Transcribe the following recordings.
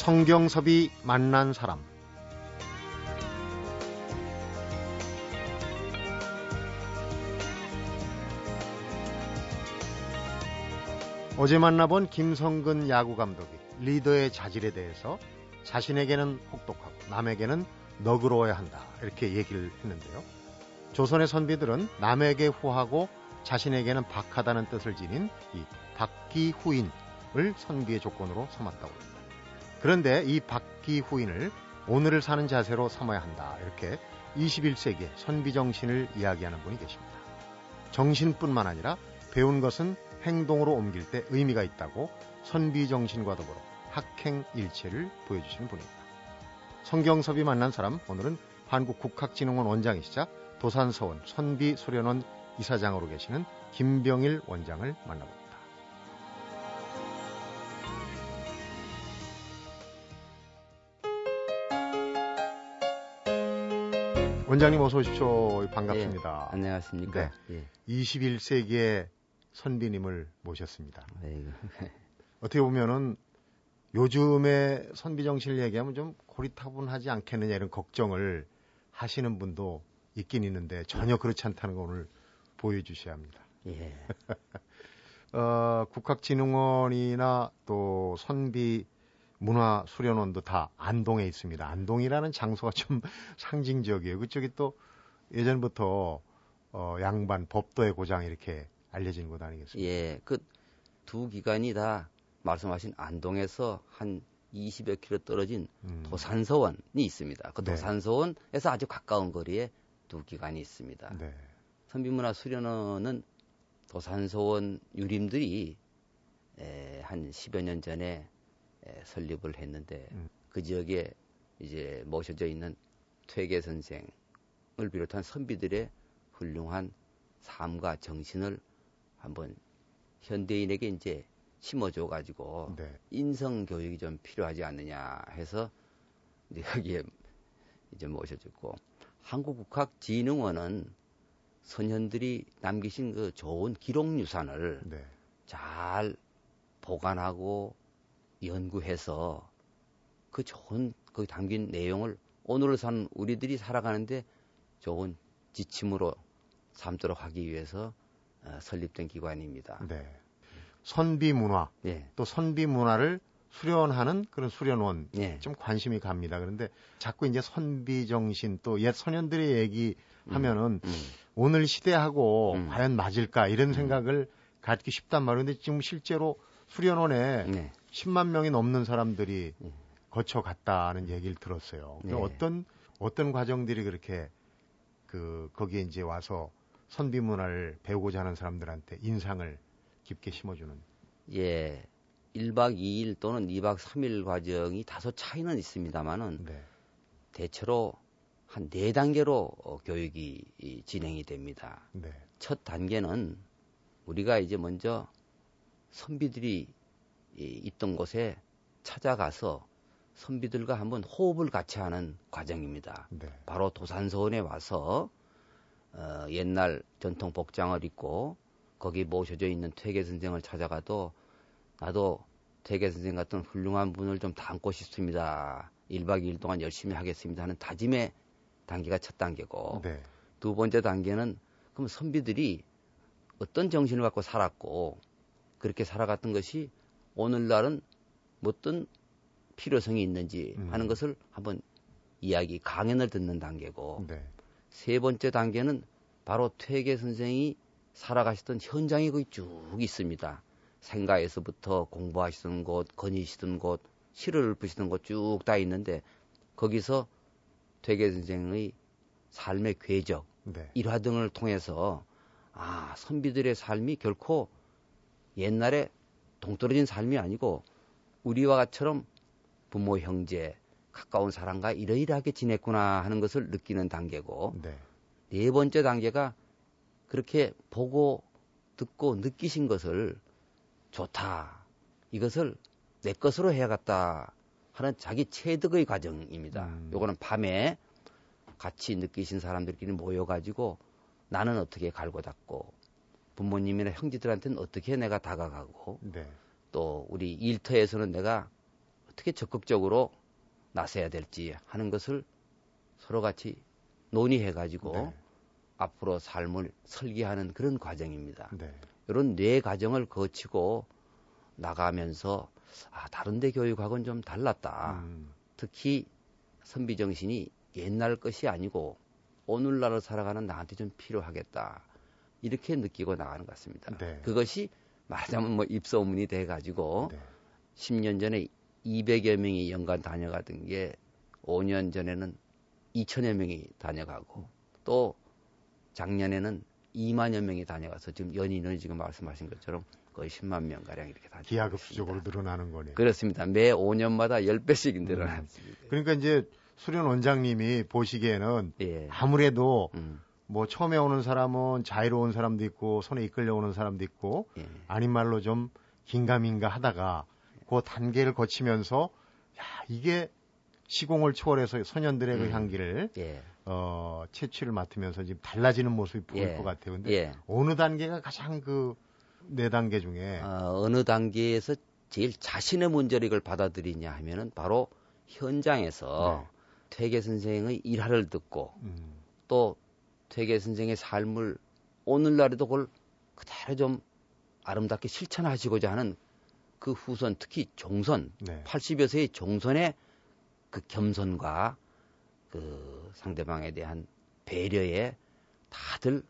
성경섭이 만난 사람 어제 만나본 김성근 야구 감독이 리더의 자질에 대해서 자신에게는 혹독하고 남에게는 너그러워야 한다 이렇게 얘기를 했는데요. 조선의 선비들은 남에게 후하고 자신에게는 박하다는 뜻을 지닌 이 박기후인을 선비의 조건으로 삼았다고 합니다. 그런데 이 박기후인을 오늘을 사는 자세로 삼아야 한다 이렇게 21세기의 선비 정신을 이야기하는 분이 계십니다. 정신뿐만 아니라 배운 것은 행동으로 옮길 때 의미가 있다고 선비 정신과 더불어 학행 일체를 보여주시는 분입니다. 성경섭이 만난 사람 오늘은 한국 국학진흥원 원장이시자 도산서원 선비 소련원 이사장으로 계시는 김병일 원장을 만나봅니다. 원장님 어서 오십시오. 반갑습니다. 네, 안녕하십니까. 네. 예. 21세기의 선비님을 모셨습니다. 네. 어떻게 보면은 요즘에 선비 정신을 얘기하면 좀 고리타분하지 않겠느냐 이런 걱정을 하시는 분도 있긴 있는데 전혀 그렇지 않다는 거 오늘 보여주셔야 합니다. 예. 어, 국학진흥원이나 또 선비 문화수련원도 다 안동에 있습니다. 안동이라는 장소가 좀 상징적이에요. 그쪽이 또 예전부터 어, 양반 법도의 고장 이렇게 알려진 곳 아니겠습니까? 예, 그 두 기관이 다 말씀하신 안동에서 한 20여 킬로 떨어진 음. 도산서원이 있습니다. 그 네. 도산서원에서 아주 가까운 거리에 두 기관이 있습니다. 네. 선비문화 수련원은 도산서원 유림들이 에, 한 10여 년 전에 에, 설립을 했는데 음. 그 지역에 이제 모셔져 있는 퇴계 선생을 비롯한 선비들의 훌륭한 삶과 정신을 한번 현대인에게 이제 심어줘 가지고 네. 인성 교육이 좀 필요하지 않느냐 해서 이제 여기에 이제 모셔졌고 한국국학진흥원은 선현들이 남기신 그 좋은 기록 유산을 네. 잘 보관하고 연구해서 그 좋은 거기 담긴 내용을 오늘을 산 우리들이 살아가는데 좋은 지침으로 삼도록 하기 위해서 어, 설립된 기관입니다. 네. 선비 문화, 네. 또 선비 문화를 수련하는 그런 수련원 네. 좀 관심이 갑니다. 그런데 자꾸 이제 선비 정신 또 옛 소년들의 얘기 하면은 음, 음. 오늘 시대하고 음. 과연 맞을까 이런 음. 생각을 갖기 쉽단. 근데 지금 실제로 수련원에 네. 10만 명이 넘는 사람들이 네. 거쳐갔다는 얘기를 들었어요. 네. 어떤 어떤 과정들이 그렇게 그 거기에 이제 와서 선비 문화를 배우고자 하는 사람들한테 인상을 깊게 심어주는. 예. 1박 2일 또는 2박 3일 과정이 다소 차이는 있습니다만은 네. 대체로 한 네 단계로 어, 교육이 진행이 됩니다. 네. 첫 단계는 우리가 이제 먼저 선비들이 있던 곳에 찾아가서 선비들과 한번 호흡을 같이 하는 과정입니다. 네. 바로 도산서원에 와서 어, 옛날 전통 복장을 입고 거기 모셔져 있는 퇴계 선생을 찾아가도 나도 퇴계 선생 같은 훌륭한 분을 좀 닮고 싶습니다. 1박 2일 동안 열심히 하겠습니다 하는 다짐의 단계가 첫 단계고 네. 두 번째 단계는 그럼 선비들이 어떤 정신을 갖고 살았고 그렇게 살아갔던 것이 오늘날은 어떤 필요성이 있는지 음. 하는 것을 한번 이야기 강연을 듣는 단계고 네. 세 번째 단계는 바로 퇴계 선생이 살아가시던 현장이 거기 쭉 있습니다. 생가에서부터 공부하시던 곳, 거니시던 곳, 시를 읊으시던 곳 쭉 다 있는데 거기서 퇴계 선생의 삶의 궤적, 네. 일화 등을 통해서 아 선비들의 삶이 결코 옛날에 동떨어진 삶이 아니고 우리와 같처럼 부모 형제 가까운 사람과 이러이러하게 지냈구나 하는 것을 느끼는 단계고 네, 네 번째 단계가 그렇게 보고 듣고 느끼신 것을 좋다. 이것을 내 것으로 해야겠다 하는 자기 체득의 과정입니다. 음. 요거는 밤에 같이 느끼신 사람들끼리 모여가지고 나는 어떻게 갈고 닦고 부모님이나 형제들한테는 어떻게 내가 다가가고 네. 또 우리 일터에서는 내가 어떻게 적극적으로 나서야 될지 하는 것을 서로 같이 논의해 가지고 네. 앞으로 삶을 설계하는 그런 과정입니다. 네. 이런 뇌 과정을 거치고 나가면서 아 다른데 교육하고는 좀 달랐다. 음. 특히 선비 정신이 옛날 것이 아니고 오늘날을 살아가는 나한테 좀 필요하겠다. 이렇게 느끼고 나가는 것 같습니다. 네. 그것이 말하자면 뭐 입소문이 돼 가지고 네. 10년 전에 200여 명이 연간 다녀가던 게 5년 전에는 2천여 명이 다녀가고 또 작년에는 2만여 명이 다녀가서 지금 연인은 지금 말씀하신 것처럼 거의 10만 명 가량 이렇게 다니고 기하급수적으로 늘어나는 거네요. 그렇습니다. 매 5년마다 10배씩 늘어났습니다. 음. 그러니까 이제 수련 원장님이 보시기에는 예. 아무래도 음. 뭐 처음에 오는 사람은 자유로 운 사람도 있고 손에 이끌려 오는 사람도 있고 예. 아닌 말로 좀 긴가민가 하다가 그 단계를 거치면서 야 이게 시공을 초월해서 소년들의 그 음. 그 향기를 예. 어, 채취를 맡으면서 지금 달라지는 모습이 보일 예. 것 같아요. 근데 예. 어느 단계가 가장 그 네 단계 중에 어, 어느 단계에서 제일 자신의 문제력을 받아들이냐 하면은 바로 현장에서 네. 퇴계 선생의 일화를 듣고 음. 또 퇴계 선생의 삶을 오늘날에도 그걸 그대로 좀 아름답게 실천하시고자 하는 그 후손 특히 종선 네. 80여 세의 종선의 그 겸손과 그 상대방에 대한 배려에 다들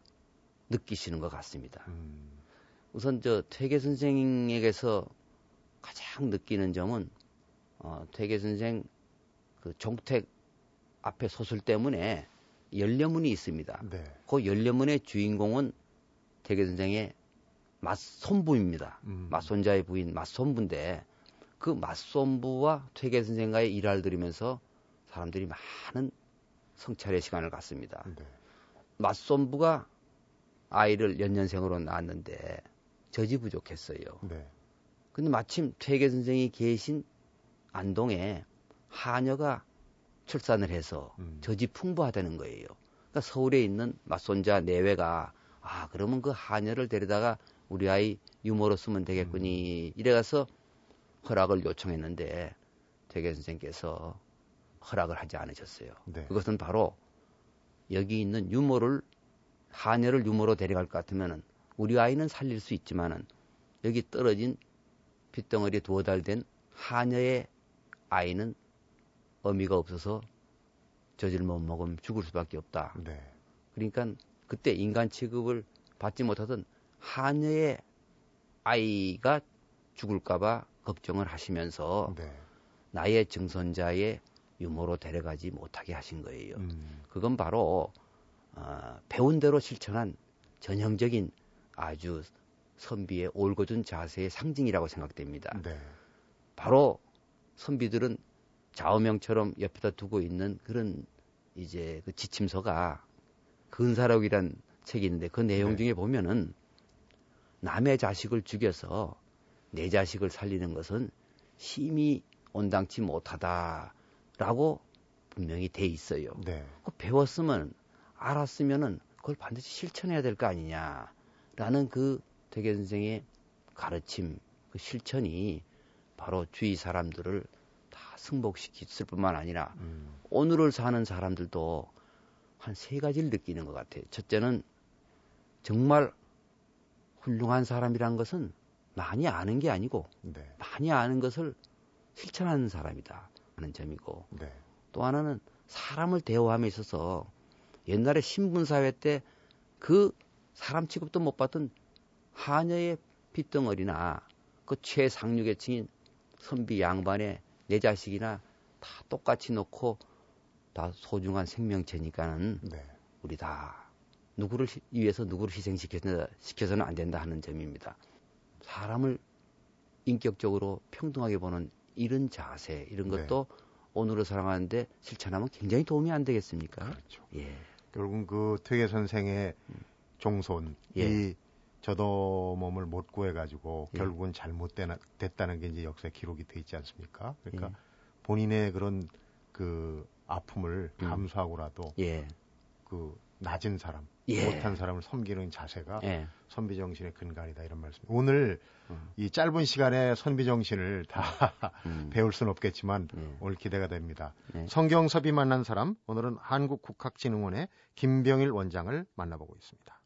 느끼시는 것 같습니다. 음. 우선 저 퇴계 선생에게서 가장 느끼는 점은 어, 퇴계 선생 그 종택 앞에 소설 때문에 열려문이 있습니다. 네. 그 열려문의 주인공은 퇴계 선생의 맞손부입니다. 음. 맞손자의 부인 맞손부인데 그 맞손부와 퇴계 선생과의 일화를 들으면서 사람들이 많은 성찰의 시간을 갖습니다. 네. 맞손부가 아이를 연년생으로 낳았는데 저지 부족했어요. 네. 근데 마침 퇴계 선생이 계신 안동에 하녀가 출산을 해서 음. 저지 풍부하다는 거예요. 그러니까 서울에 있는 맞손자 내외가 아 그러면 그 하녀를 데려다가 우리 아이 유모로 쓰면 되겠거니 음. 이래가서 허락을 요청했는데 대개 선생께서 허락을 하지 않으셨어요. 네. 그것은 바로 여기 있는 유모를 하녀를 유모로 데려갈 것 같으면은 우리 아이는 살릴 수 있지만은 여기 떨어진 핏덩어리 두어 달된 하녀의 아이는 어미가 없어서 젖을 못 먹으면 죽을 수밖에 없다. 네. 그러니까 그때 인간 취급을 받지 못하던 하녀의 아이가 죽을까봐 걱정을 하시면서 네. 나의 증손자의 유모로 데려가지 못하게 하신 거예요. 음. 그건 바로 어, 배운 대로 실천한 전형적인 아주 선비의 올곧은 자세의 상징이라고 생각됩니다. 네. 바로 선비들은 좌우명처럼 옆에다 두고 있는 그런 이제 그 지침서가 근사록이란 책이 있는데 그 내용 네. 중에 보면은 남의 자식을 죽여서 내 자식을 살리는 것은 심히 온당치 못하다라고 분명히 돼 있어요. 네. 그 배웠으면 알았으면은 그걸 반드시 실천해야 될 거 아니냐라는 그 대개 선생의 가르침, 그 실천이 바로 주위 사람들을 다 승복시켰을 뿐만 아니라 음. 오늘을 사는 사람들도 한 세 가지를 느끼는 것 같아요. 첫째는 정말 훌륭한 사람이란 것은 많이 아는 게 아니고 네. 많이 아는 것을 실천하는 사람이다 하는 점이고 네. 또 하나는 사람을 대우함에 있어서 옛날에 신분사회 때 그 사람 취급도 못 받던 하녀의 핏덩어리나 그 최상류계층인 선비 양반의 내 자식이나 다 똑같이 놓고 다 소중한 생명체니까는 네. 우리 다 누구를 위해서 누구를 희생시켜서는 안 된다 하는 점입니다. 사람을 인격적으로 평등하게 보는 이런 자세 이런 네. 것도 네. 오늘을 살아가는데 실천하면 굉장히 도움이 안 되겠습니까? 그렇죠. 예. 결국은 그 퇴계 선생의 음. 종손 예. 이 저도 몸을 못 구해가지고 예. 결국은 잘못됐다는 게 이제 역사에 기록이 돼 있지 않습니까? 그러니까 예. 본인의 그런 그 아픔을 음. 감수하고라도 예. 그 낮은 사람, 예. 못한 사람을 섬기는 자세가 예. 선비 정신의 근간이다 이런 말씀. 오늘 음. 이 짧은 시간에 선비 정신을 다 음. 배울 수는 없겠지만 예. 오늘 기대가 됩니다. 예. 성경섭이 만난 사람 오늘은 한국국학진흥원의 김병일 원장을 만나보고 있습니다.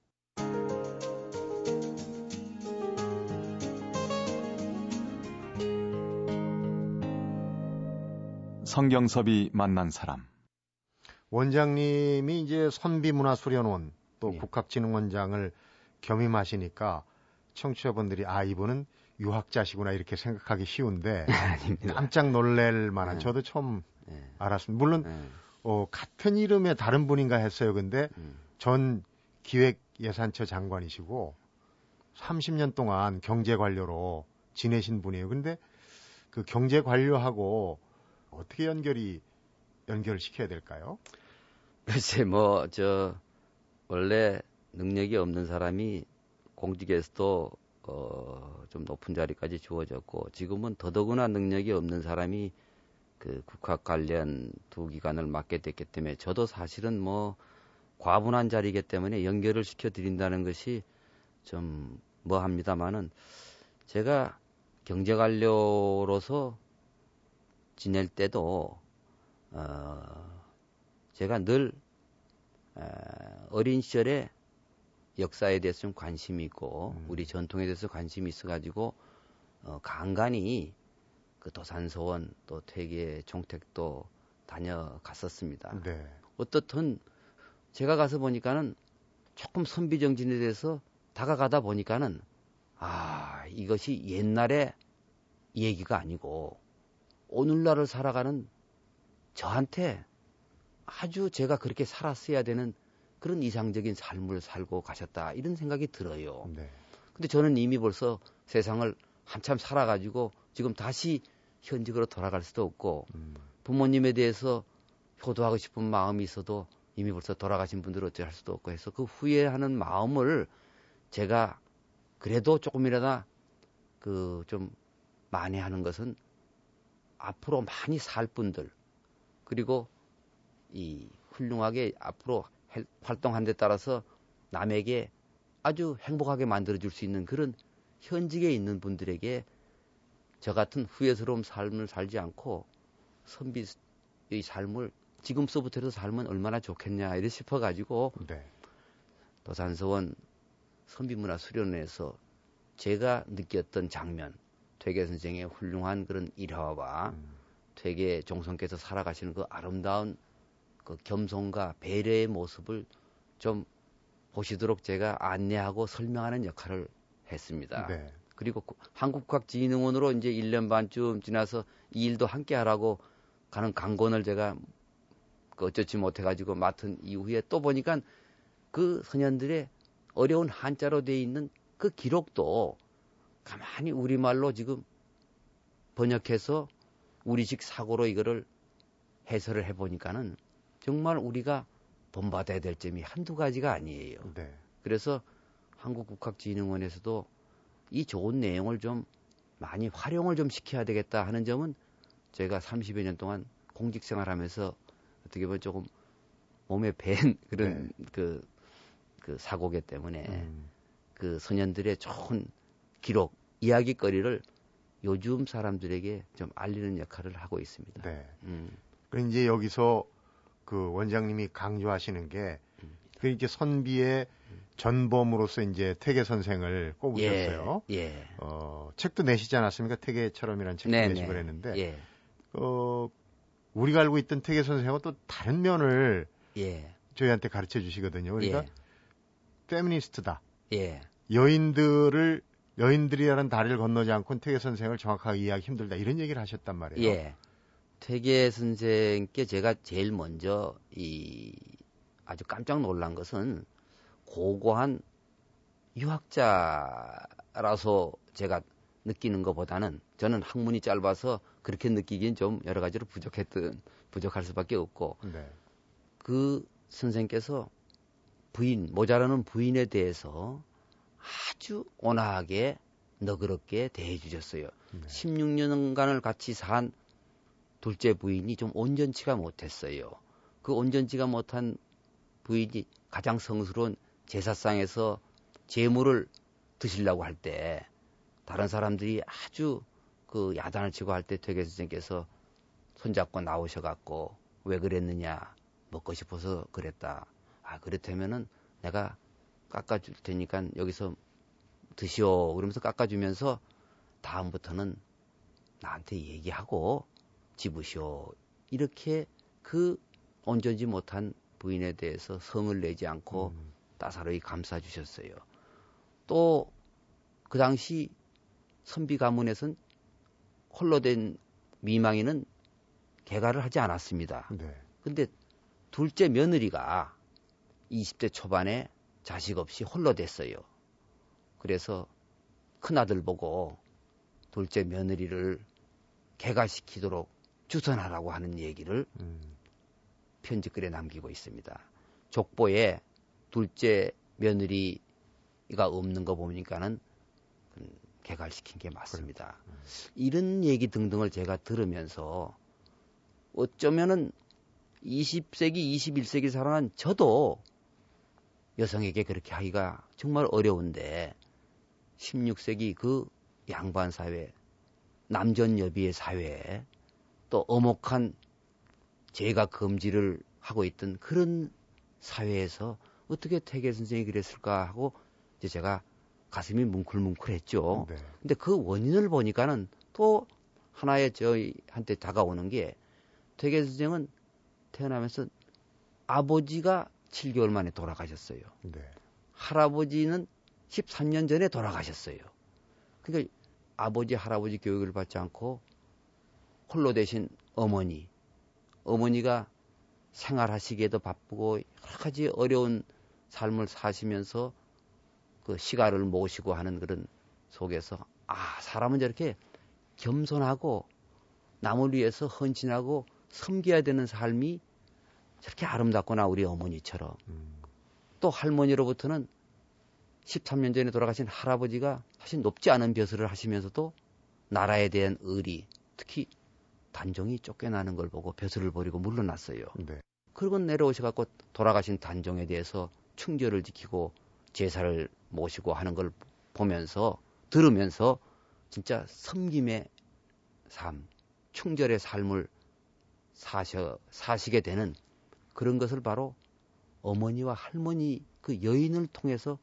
성경섭이 만난 사람 원장님이 이제 선비문화수련원 또 예. 국학진흥원장을 겸임하시니까 청취자분들이 아 이분은 유학자시구나 이렇게 생각하기 쉬운데 깜짝 놀랄 만한 네. 저도 처음 네. 알았습니다. 물론 네. 어, 같은 이름의 다른 분인가 했어요. 근데 음. 전 기획예산처 장관이시고 30년 동안 경제관료로 지내신 분이에요. 근데 그 경제관료하고 어떻게 연결이 연결을 시켜야 될까요? 글쎄 뭐 저 원래 능력이 없는 사람이 공직에서도 어, 좀 높은 자리까지 주어졌고 지금은 더더구나 능력이 없는 사람이 그 국학 관련 두 기관을 맡게 됐기 때문에 저도 사실은 뭐 과분한 자리이기 때문에 연결을 시켜 드린다는 것이 좀 뭐 합니다만은 제가 경제 관료로서 지낼 때도 어 제가 늘 어린 시절에 역사에 대해서 좀 관심이 있고 음. 우리 전통에 대해서 관심이 있어가지고 어, 간간히 그 도산서원 또 퇴계 종택도 다녀갔었습니다. 네. 어떻든 제가 가서 보니까는 조금 선비정진에 대해서 다가가다 보니까는 아 이것이 옛날의 얘기가 아니고 오늘날을 살아가는 저한테 아주 제가 그렇게 살았어야 되는 그런 이상적인 삶을 살고 가셨다 이런 생각이 들어요. 네. 근데 저는 이미 벌써 세상을 한참 살아가지고 지금 다시 현직으로 돌아갈 수도 없고 음. 부모님에 대해서 효도하고 싶은 마음이 있어도 이미 벌써 돌아가신 분들 어찌할 수도 없고 해서 그 후회하는 마음을 제가 그래도 조금이라도 그 좀 만회하는 것은 앞으로 많이 살 분들 그리고 이 훌륭하게 앞으로 활동한 데 따라서 남에게 아주 행복하게 만들어 줄 수 있는 그런 현직에 있는 분들에게 저 같은 후회스러운 삶을 살지 않고 선비의 삶을 지금서부터라도 살면 얼마나 좋겠냐 이래 싶어 가지고 네. 도산서원 선비문화 수련회에서 제가 느꼈던 장면 퇴계 선생의 훌륭한 그런 일화와 음. 퇴계 종성께서 살아가시는 그 아름다운 그 겸손과 배려의 모습을 좀 보시도록 제가 안내하고 설명하는 역할을 했습니다. 네. 그리고 한국과학진흥원으로 이제 1년 반쯤 지나서 이 일도 함께 하라고 가는 강권을 제가 그 어쩌지 못해가지고 맡은 이후에 또 보니까 그 소년들의 어려운 한자로 돼 있는 그 기록도 가만히 우리말로 지금 번역해서 우리식 사고로 이거를 해설을 해보니까는 정말 우리가 본받아야 될 점이 한두 가지가 아니에요. 네. 그래서 한국국학진흥원에서도 이 좋은 내용을 좀 많이 활용을 좀 시켜야 되겠다 하는 점은 제가 30여 년 동안 공직 생활하면서 어떻게 보면 조금 몸에 밴 그런 네. 그, 그 사고기 때문에 음. 그 소년들의 좋은 기록, 이야기거리를 요즘 사람들에게 좀 알리는 역할을 하고 있습니다. 네. 음. 그 이제 여기서 그 원장님이 강조하시는 게 그 이제 선비의 전범으로서 이제 태계 선생을 꼽으셨어요. 예, 예. 어, 책도 내시지 않았습니까? 태계처럼이라는 책도 네네. 내시고 그랬는데 예. 어, 우리가 알고 있던 태계 선생하고 또 다른 면을 예. 저희한테 가르쳐 주시거든요. 그러니까 예. 페미니스트다. 예. 여인들을 여인들이라는 다리를 건너지 않고 태계 선생을 정확하게 이해하기 힘들다 이런 얘기를 하셨단 말이에요. 예. 퇴계 선생께 제가 제일 먼저 이 아주 깜짝 놀란 것은 고고한 유학자라서 제가 느끼는 것보다는 저는 학문이 짧아서 그렇게 느끼긴 좀 여러 가지로 부족했던 부족할 수밖에 없고 네. 그 선생께서 부인 모자라는 부인에 대해서 아주 온화하게 너그럽게 대해 주셨어요. 네. 16년간을 같이 산 둘째 부인이 좀 온전치가 못했어요. 그 온전치가 못한 부인이 가장 성스러운 제사상에서 재물을 드시려고 할 때 다른 사람들이 아주 그 야단을 치고 할 때 퇴계 선생께서 손잡고 나오셔갖고 왜 그랬느냐 먹고 싶어서 그랬다. 아 그렇다면은 내가 깎아줄 테니까 여기서 드시오 그러면서 깎아주면서 다음부터는 나한테 얘기하고 집으시오 이렇게 그 온전지 못한 부인에 대해서 성을 내지 않고 음. 따사로이 감싸 주셨어요. 또 그 당시 선비 가문에선 홀로 된 미망이는 개가를 하지 않았습니다. 네. 근데 둘째 며느리가 20대 초반에 자식 없이 홀로 됐어요. 그래서 큰아들 보고 둘째 며느리를 개가시키도록 주선하라고 하는 얘기를 음. 편지글에 남기고 있습니다. 족보에 둘째 며느리가 없는 거 보니까는 개갈시킨 게 맞습니다. 음. 이런 얘기 등등을 제가 들으면서 어쩌면은 20세기, 21세기 살아난 저도 여성에게 그렇게 하기가 정말 어려운데 16세기 그 양반 사회, 남전 여비의 사회에 또 어목한 제가 금지를 하고 있던 그런 사회에서 어떻게 태계 선생이 그랬을까 하고 이제 제가 가슴이 뭉클뭉클했죠. 네. 근데 그 원인을 보니까는 또 하나의 저희한테 다가오는 게 태계 선생은 태어나면서 아버지가 7개월 만에 돌아가셨어요. 네. 할아버지는 13년 전에 돌아가셨어요. 그러니까 아버지, 할아버지 교육을 받지 않고 홀로 되신 어머니, 어머니가 생활하시기에도 바쁘고 여러 가지 어려운 삶을 사시면서 그 시가를 모시고 하는 그런 속에서 아 사람은 저렇게 겸손하고 남을 위해서 헌신하고 섬겨야 되는 삶이 저렇게 아름답구나 우리 어머니처럼 음. 또 할머니로부터는 13년 전에 돌아가신 할아버지가 사실 높지 않은 벼슬을 하시면서도 나라에 대한 의리 특히 단종이 쫓겨나는 걸 보고 벼슬을 버리고 물러났어요. 네. 그리고 내려오셔갖고 돌아가신 단종에 대해서 충절을 지키고 제사를 모시고 하는 걸 보면서 들으면서 진짜 섬김의 삶, 충절의 삶을 사셔, 사시게 되는 그런 것을 바로 어머니와 할머니 그 여인을 통해서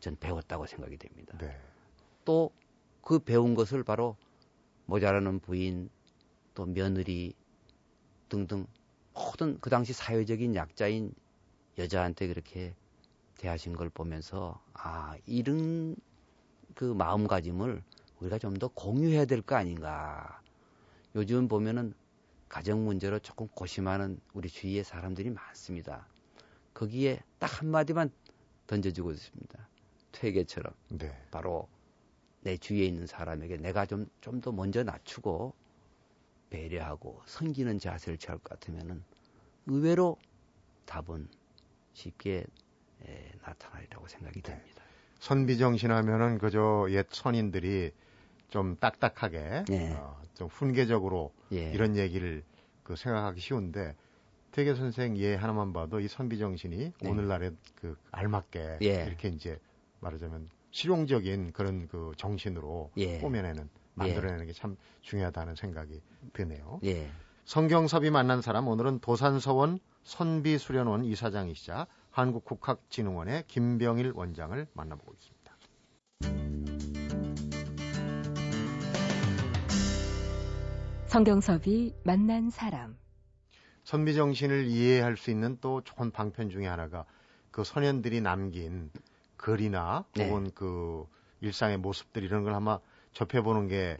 전 배웠다고 생각이 됩니다. 네. 또그 배운 것을 바로 모자라는 부인, 또 며느리 등등 모든 그 당시 사회적인 약자인 여자한테 그렇게 대하신 걸 보면서 아 이런 그 마음가짐을 우리가 좀 더 공유해야 될 거 아닌가. 요즘 보면은 가정 문제로 조금 고심하는 우리 주위의 사람들이 많습니다. 거기에 딱 한마디만 던져주고 있습니다. 퇴계처럼. 네. 바로 내 주위에 있는 사람에게 내가 좀, 좀 더 먼저 낮추고 배려하고 섬기는 자세를 취할 것 같으면은 의외로 답은 쉽게 에, 나타나리라고 생각이 네. 됩니다. 선비정신 하면은 그저 옛 선인들이 좀 딱딱하게 예. 어, 좀 훈계적으로 예. 이런 얘기를 그 생각하기 쉬운데 태계 선생 예 하나만 봐도 이 선비 정신이 네. 오늘날에 그 알맞게 예. 이렇게 이제 말하자면 실용적인 그런 그 정신으로 예. 꾸며내는 만들어내는 게 참 중요하다는 생각이 드네요. 예. 성경섭이 만난 사람 오늘은 도산서원 선비수련원 이사장이시자 한국국학진흥원의 김병일 원장을 만나보고 있습니다. 성경섭이 만난 사람. 선비 정신을 이해할 수 있는 또 좋은 방편 중에 하나가 그 소년들이 남긴 글이나 네. 혹은 그 일상의 모습들 이런 걸 아마 접해보는 게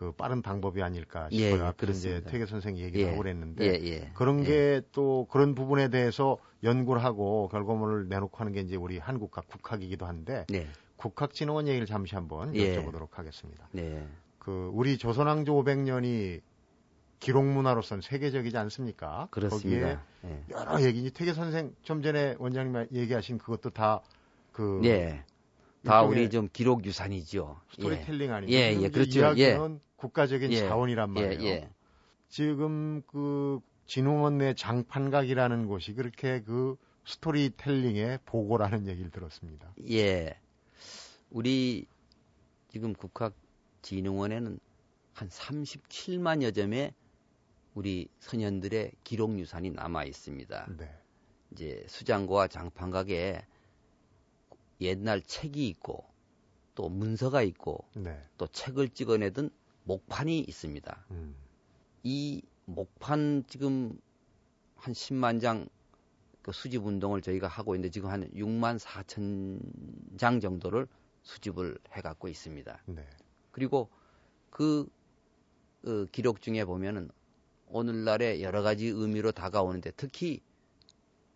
그 빠른 방법이 아닐까 예, 싶어요. 예, 그런 이제 퇴계 선생이 얘기를 예, 하고 그랬는데 예, 예, 그런 게 또 그런 부분에 대해서 연구를 하고 결과물을 내놓고 하는 게 이제 우리 한국학 국학이기도 한데 네. 국학진흥원 얘기를 잠시 한번 예. 여쭤보도록 하겠습니다. 네. 그 우리 조선왕조 500년이 기록 문화로서는 세계적이지 않습니까? 그렇습니다. 거기에 네. 여러 얘기, 퇴계 선생 좀 전에 원장님 얘기하신 그것도 다 그. 네. 다 우리 좀 기록 유산이죠. 스토리텔링 예. 아니에요? 예, 예, 그렇죠. 이야기는 예. 국가적인 예. 자원이란 예, 말이에요. 예, 지금 그 진흥원 내 장판각이라는 곳이 그렇게 그 스토리텔링의 보고라는 얘기를 들었습니다. 예. 우리 지금 국학진흥원에는 한 37만여 점의 우리 선현들의 기록 유산이 남아 있습니다. 네. 이제 수장고와 장판각에 옛날 책이 있고 또 문서가 있고 네. 또 책을 찍어내던 목판이 있습니다. 음. 이 목판 지금 한 10만 장 그 수집 운동을 저희가 하고 있는데 지금 한 6만 4천 장 정도를 수집을 해갖고 있습니다. 네. 그리고 그, 그 기록 중에 보면은 오늘날의 여러 가지 의미로 다가오는데 특히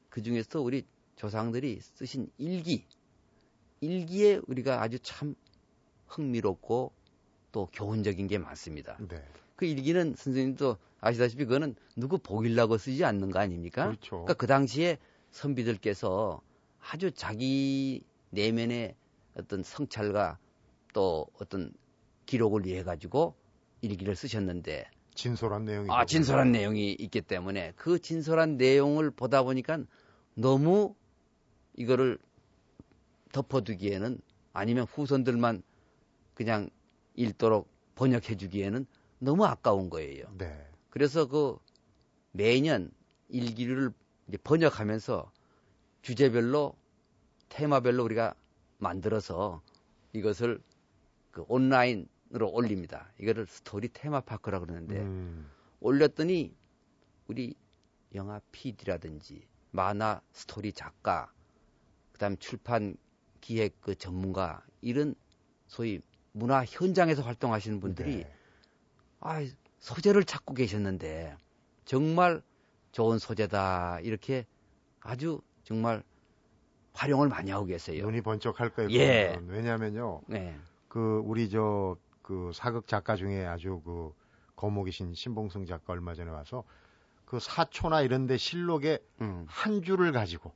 그 중에서 우리 조상들이 쓰신 일기, 일기에 우리가 아주 참 흥미롭고 또 교훈적인 게 많습니다. 네. 그 일기는 선생님도 아시다시피 그거는 누구 보일라고 쓰지 않는 거 아닙니까? 그렇죠. 그러니까 그 당시에 선비들께서 아주 자기 내면의 어떤 성찰과 또 어떤 기록을 위해 가지고 일기를 쓰셨는데 진솔한 내용이 아 진솔한 내용이 있기 때문에 그 진솔한 내용을 보다 보니까 너무 이거를 덮어두기에는 아니면 후손들만 그냥 읽도록 번역해주기에는 너무 아까운 거예요. 네. 그래서 그 매년 일기를 번역하면서 주제별로 테마별로 우리가 만들어서 이것을 그 온라인 으로 올립니다. 이거를 스토리 테마파크라 그러는데 음. 올렸더니 우리 영화 PD라든지 만화 스토리 작가, 그다음 출판 기획 그 전문가 이런 소위 문화 현장에서 활동하시는 분들이 네. 아 소재를 찾고 계셨는데 정말 좋은 소재다 이렇게 아주 정말 활용을 많이 하고 계세요. 눈이 번쩍할 거예요. 예. 왜냐하면요. 네. 그 우리 저 그 사극 작가 중에 아주 그 거목이신 신봉승 작가 얼마 전에 와서 그 사초나 이런데 실록에 음. 한 줄을 가지고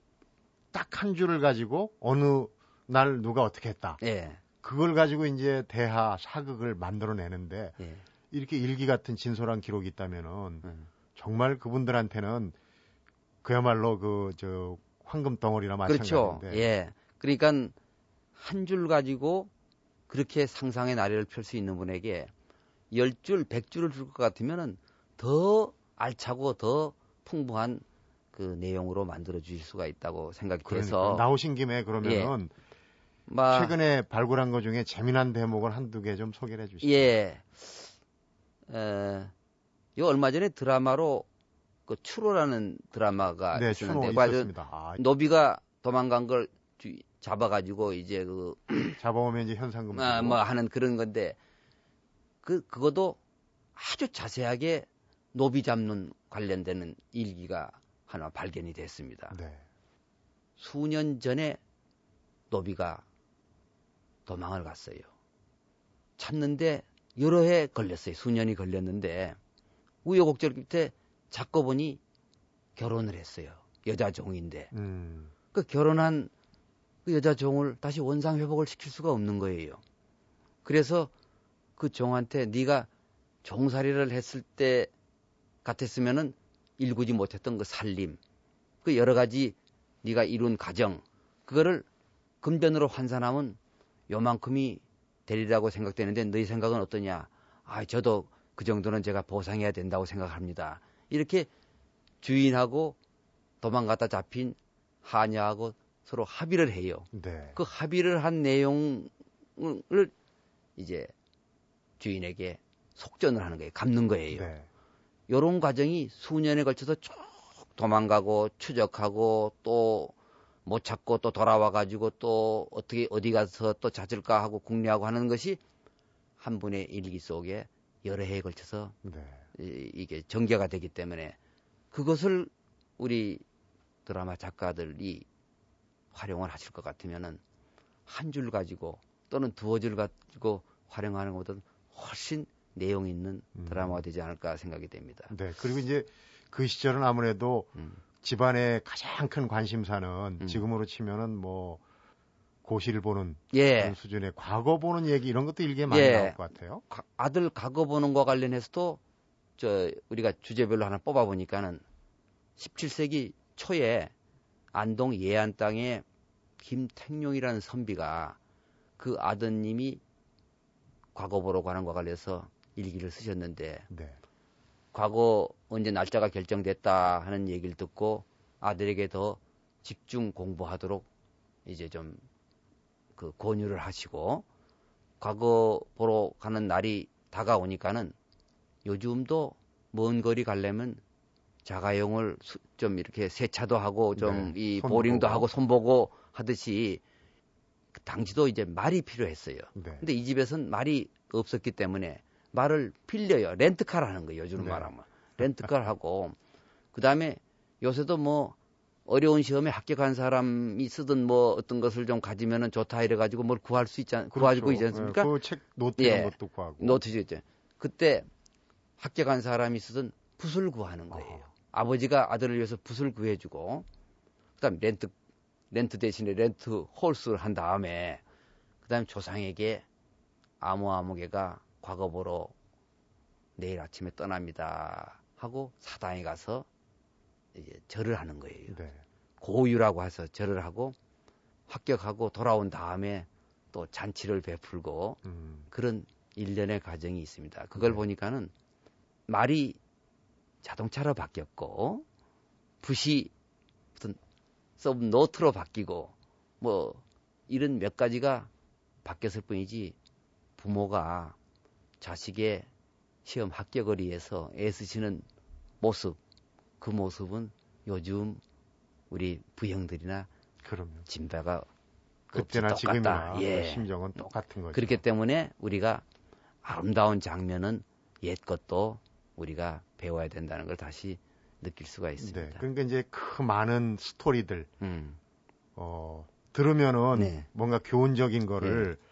딱 한 줄을 가지고 어느 날 누가 어떻게 했다. 예. 그걸 가지고 이제 대하 사극을 만들어내는데 예. 이렇게 일기 같은 진솔한 기록이 있다면은 음. 정말 그분들한테는 그야말로 그 저 황금 덩어리나 그렇죠. 마찬가지인데. 그렇죠. 예. 그러니까 한 줄 가지고 그렇게 상상의 나래를 펼 수 있는 분에게 열 줄, 백 줄을 줄 것 같으면은 더 알차고 더 풍부한 그 내용으로 만들어 주실 수가 있다고 생각이 그러니까 돼서 나오신 김에 그러면은 예. 마, 최근에 발굴한 것 중에 재미난 대목을 한두 개 좀 소개해 주시죠. 예. 에, 이 얼마 전에 드라마로 그 추로라는 드라마가 네, 있었는데 있었습니다. 아, 노비가 도망간 걸 잡아가지고 이제 그 잡아오면 이제 현상금 아, 뭐 하는 그런 건데 그 그것도 아주 자세하게 노비 잡는 관련되는 일기가 하나 발견이 됐습니다. 네. 수년 전에 노비가 도망을 갔어요. 찾는데 여러 해 걸렸어요. 수년이 걸렸는데 우여곡절 끝에 잡고 보니 결혼을 했어요. 여자 종인데. 음. 그 결혼한 그 여자 종을 다시 원상 회복을 시킬 수가 없는 거예요. 그래서 그 종한테 네가 종살이를 했을 때 같았으면은 일구지 못했던 그 살림, 그 여러 가지 네가 이룬 가정, 그거를 금전으로 환산하면 요만큼이 되리라고 생각되는데 너희 생각은 어떠냐? 아, 저도 그 정도는 제가 보상해야 된다고 생각합니다. 이렇게 주인하고 도망갔다 잡힌 하녀하고 서로 합의를 해요. 네. 그 합의를 한 내용을 이제 주인에게 속전을 하는 거예요. 갚는 거예요. 네. 요런 과정이 수년에 걸쳐서 쭉 도망가고 추적하고 또 못 찾고 또 돌아와 가지고 또 어떻게 어디 가서 또 찾을까 하고 궁리하고 하는 것이 한 분의 일기 속에 여러 해에 걸쳐서 네. 이, 이게 전개가 되기 때문에 그것을 우리 드라마 작가들이 활용을 하실 것 같으면은 한 줄 가지고 또는 두어 줄 가지고 활용하는 것보다는 훨씬 내용 있는 음. 드라마가 되지 않을까 생각이 됩니다. 네. 그리고 이제 그 시절은 아무래도 음. 집안의 가장 큰 관심사는 음. 지금으로 치면은 뭐 고시를 보는 예. 그런 수준의 과거 보는 얘기 이런 것도 일개 많이 예. 나올 것 같아요. 아들 과거 보는 거 관련해서도 저 우리가 주제별로 하나 뽑아 보니까는 17세기 초에 안동 예안 땅에 김택룡이라는 선비가 그 아드님이 과거 보러 가는 과 관련해서 일기를 쓰셨는데 네. 과거 언제 날짜가 결정됐다 하는 얘기를 듣고 아들에게 더 집중 공부하도록 이제 좀 그 권유를 하시고 과거 보러 가는 날이 다가오니까는 요즘도 먼 거리 가려면 자가용을 수, 좀 이렇게 세차도 하고 좀이 네, 보링도 하고 손보고 하듯이 그 당시도 이제 말이 필요했어요. 네. 근데 이 집에서는 말이 없었기 때문에 말을 빌려요. 렌트카를 하는 거예요. 요즘 네. 말하면. 렌트카를 하고 그다음에 요새도 뭐 어려운 시험에 합격한 사람이 쓰던 뭐 어떤 것을 좀 가지면은 좋다 이래 가지고 뭘 구할 수 있지 않, 그렇죠. 구하고 있지 않습니까? 네, 그책 노트 이런 예, 것도 구하고. 노트죠. 이제. 그때 합격한 사람이 쓰던 붓을 구하는 거예요. 어. 아버지가 아들을 위해서 붓을 구해주고 그다음 렌트 렌트 대신에 렌트 홀스를 한 다음에 그다음 조상에게 아무아무개가 과거 보러 내일 아침에 떠납니다 하고 사당에 가서 이제 절을 하는 거예요. 네. 고유라고 해서 절을 하고 합격하고 돌아온 다음에 또 잔치를 베풀고 음. 그런 일련의 과정이 있습니다. 그걸 네. 보니까는 말이 자동차로 바뀌었고 붓이 서브 노트로 바뀌고 뭐 이런 몇 가지가 바뀌었을 뿐이지 부모가 자식의 시험 합격을 위해서 애쓰시는 모습 그 모습은 요즘 우리 부형들이나 그럼요. 진배가 그때나 지금이나 예. 심정은 똑같은 거죠. 그렇기 때문에 우리가 아름다운 장면은 옛 것도 우리가 배워야 된다는 걸 다시 느낄 수가 있습니다. 네, 그러니까 이제 그 많은 스토리들 음. 어, 들으면은 네. 뭔가 교훈적인 거를 네.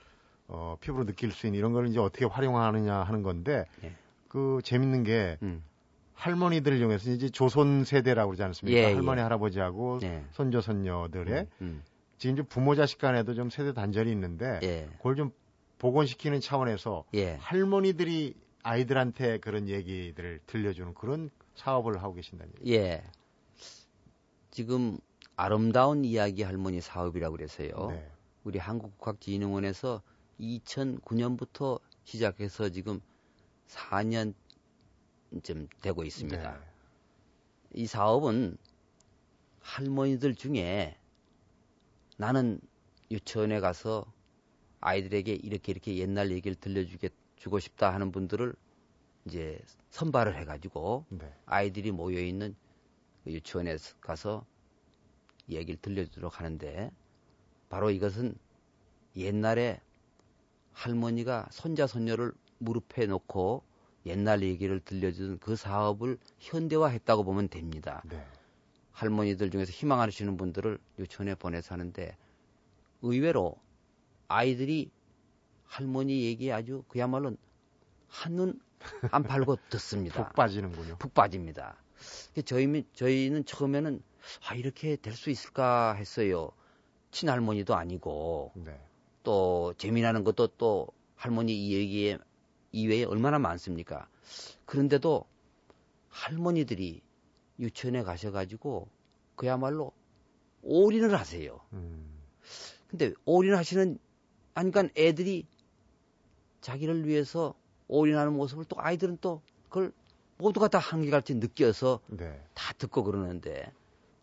어, 피부로 느낄 수 있는 이런 걸 이제 어떻게 활용하느냐 하는 건데 네. 그 재밌는 게 음. 할머니들을 이용해서 이제 조선 세대라고 그러지 않습니까? 예, 할머니 예. 할아버지하고 네. 손자 손녀들의 음, 음. 지금 이제 부모 자식 간에도 좀 세대 단절이 있는데 예. 그걸 좀 복원시키는 차원에서 예. 할머니들이 아이들한테 그런 얘기들을 들려주는 그런 사업을 하고 계신다는 얘기. 예. 지금 아름다운 이야기 할머니 사업이라고 그래서요. 네. 우리 한국국학진흥원에서 2009년부터 시작해서 지금 4년쯤 되고 있습니다. 네. 이 사업은 할머니들 중에 나는 유치원에 가서 아이들에게 이렇게 이렇게 옛날 얘기를 들려주게 주고 싶다 하는 분들을 이제 선발을 해가지고 네. 아이들이 모여 있는 그 유치원에 가서 얘기를 들려주도록 하는데 바로 이것은 옛날에 할머니가 손자 손녀를 무릎에 놓고 옛날 얘기를 들려주는 그 사업을 현대화했다고 보면 됩니다. 네. 할머니들 중에서 희망하시는 분들을 유치원에 보내서 하는데 의외로 아이들이 할머니 얘기에 아주 그야말로 한눈 안 팔고 듣습니다. 푹 빠지는군요. 푹 빠집니다. 저희, 저희는 처음에는 아, 이렇게 될 수 있을까 했어요. 친할머니도 아니고 네. 또 재미나는 것도 또 할머니 이 얘기에 이외에 얼마나 많습니까? 그런데도 할머니들이 유치원에 가셔가지고 그야말로 올인을 하세요. 음. 근데 올인하시는 하니까 애들이 자기를 위해서 올인하는 모습을 또 아이들은 또 그걸 모두가 다 한결같이 느껴서 네. 다 듣고 그러는데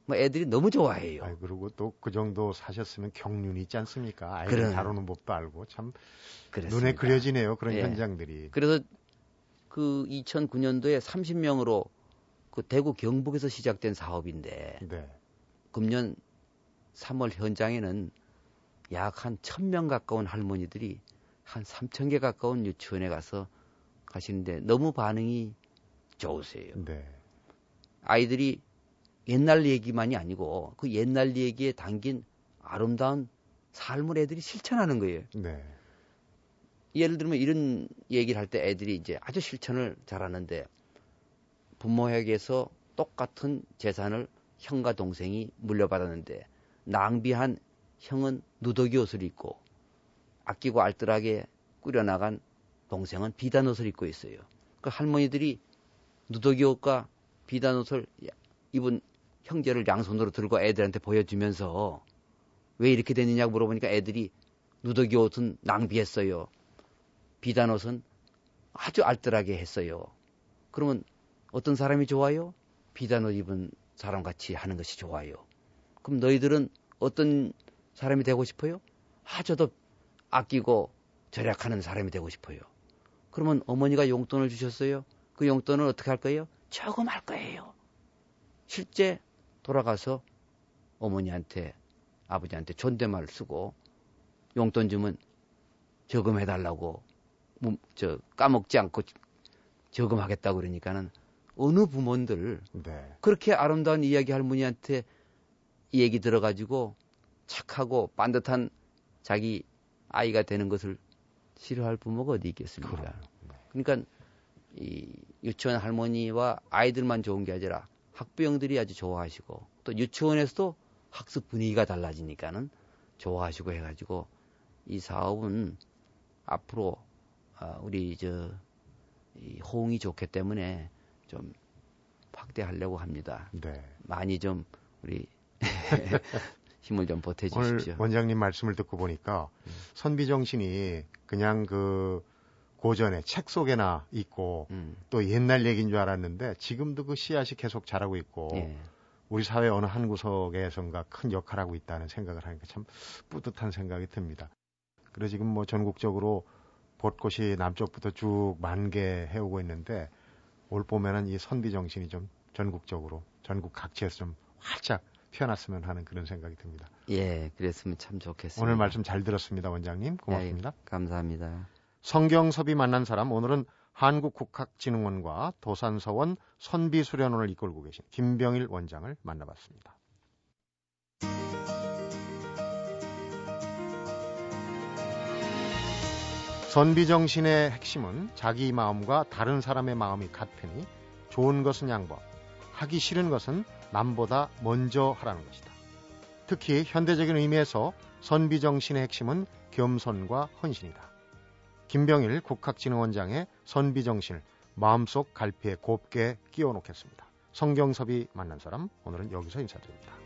뭐 애들이 너무 좋아해요. 아이, 그리고 또 그 정도 사셨으면 경륜이 있지 않습니까? 아이들 그런, 다루는 법도 알고 참 그렇습니다. 눈에 그려지네요. 그런 예. 현장들이. 그래서 그 2009년도에 30명으로 그 대구 경북에서 시작된 사업인데 네. 금년 3월 현장에는 약 한 1000명 가까운 할머니들이 한 3천 개 가까운 유치원에 가서 가시는데 너무 반응이 좋으세요. 네. 아이들이 옛날 얘기만이 아니고 그 옛날 얘기에 담긴 아름다운 삶을 애들이 실천하는 거예요. 네. 예를 들면 이런 얘기를 할 때 애들이 이제 아주 실천을 잘하는데 부모에게서 똑같은 재산을 형과 동생이 물려받았는데 낭비한 형은 누더기 옷을 입고 아끼고 알뜰하게 꾸려나간 동생은 비단 옷을 입고 있어요. 그 할머니들이 누더기 옷과 비단 옷을 입은 형제를 양손으로 들고 애들한테 보여주면서 왜 이렇게 됐느냐고 물어보니까 애들이 누더기 옷은 낭비했어요. 비단 옷은 아주 알뜰하게 했어요. 그러면 어떤 사람이 좋아요? 비단 옷 입은 사람 같이 하는 것이 좋아요. 그럼 너희들은 어떤 사람이 되고 싶어요? 아주 더 아끼고 절약하는 사람이 되고 싶어요. 그러면 어머니가 용돈을 주셨어요. 그 용돈을 어떻게 할 거예요? 조금 할 거예요. 실제 돌아가서 어머니한테 아버지한테 존댓말을 쓰고 용돈 주면 저금해 달라고 뭐, 저 까먹지 않고 저금하겠다고 그러니까는 어느 부모들 네. 그렇게 아름다운 이야기 할머니한테 이 얘기 들어가지고 착하고 반듯한 자기 아이가 되는 것을 싫어할 부모가 어디 있겠습니까? 그러니까 이 유치원 할머니와 아이들만 좋은 게 아니라 학부형들이 아주 좋아하시고 또 유치원에서도 학습 분위기가 달라지니까는 좋아하시고 해가지고 이 사업은 앞으로 아, 우리 저 호응이 좋기 때문에 좀 확대하려고 합니다. 네. 많이 좀 우리 힘을 좀 보태주십시오. 오늘 원장님 말씀을 듣고 보니까 음. 선비 정신이 그냥 그 고전에 책 속에나 있고 음. 또 옛날 얘기인 줄 알았는데 지금도 그 씨앗이 계속 자라고 있고 예. 우리 사회 어느 한 구석에선가 큰 역할하고 있다는 생각을 하니까 참 뿌듯한 생각이 듭니다. 그래서 지금 뭐 전국적으로 벚꽃이 남쪽부터 쭉 만개해 오고 있는데 올 봄에는 이 선비 정신이 좀 전국적으로 전국 각지에서 좀 활짝 피어났으면 하는 그런 생각이 듭니다. 예, 그랬으면 참 좋겠습니다. 오늘 말씀 잘 들었습니다, 원장님. 고맙습니다. 예, 감사합니다. 성경섭이 만난 사람 오늘은 한국국학진흥원과 도산서원 선비수련원을 이끌고 계신 김병일 원장을 만나봤습니다. 선비정신의 핵심은 자기 마음과 다른 사람의 마음이 같으니 좋은 것은 양보, 하기 싫은 것은 남보다 먼저 하라는 것이다. 특히 현대적인 의미에서 선비 정신의 핵심은 겸손과 헌신이다. 김병일 국학진흥원장의 선비 정신을 마음속 갈피에 곱게 끼워 놓겠습니다. 성경섭이 만난 사람 오늘은 여기서 인사드립니다.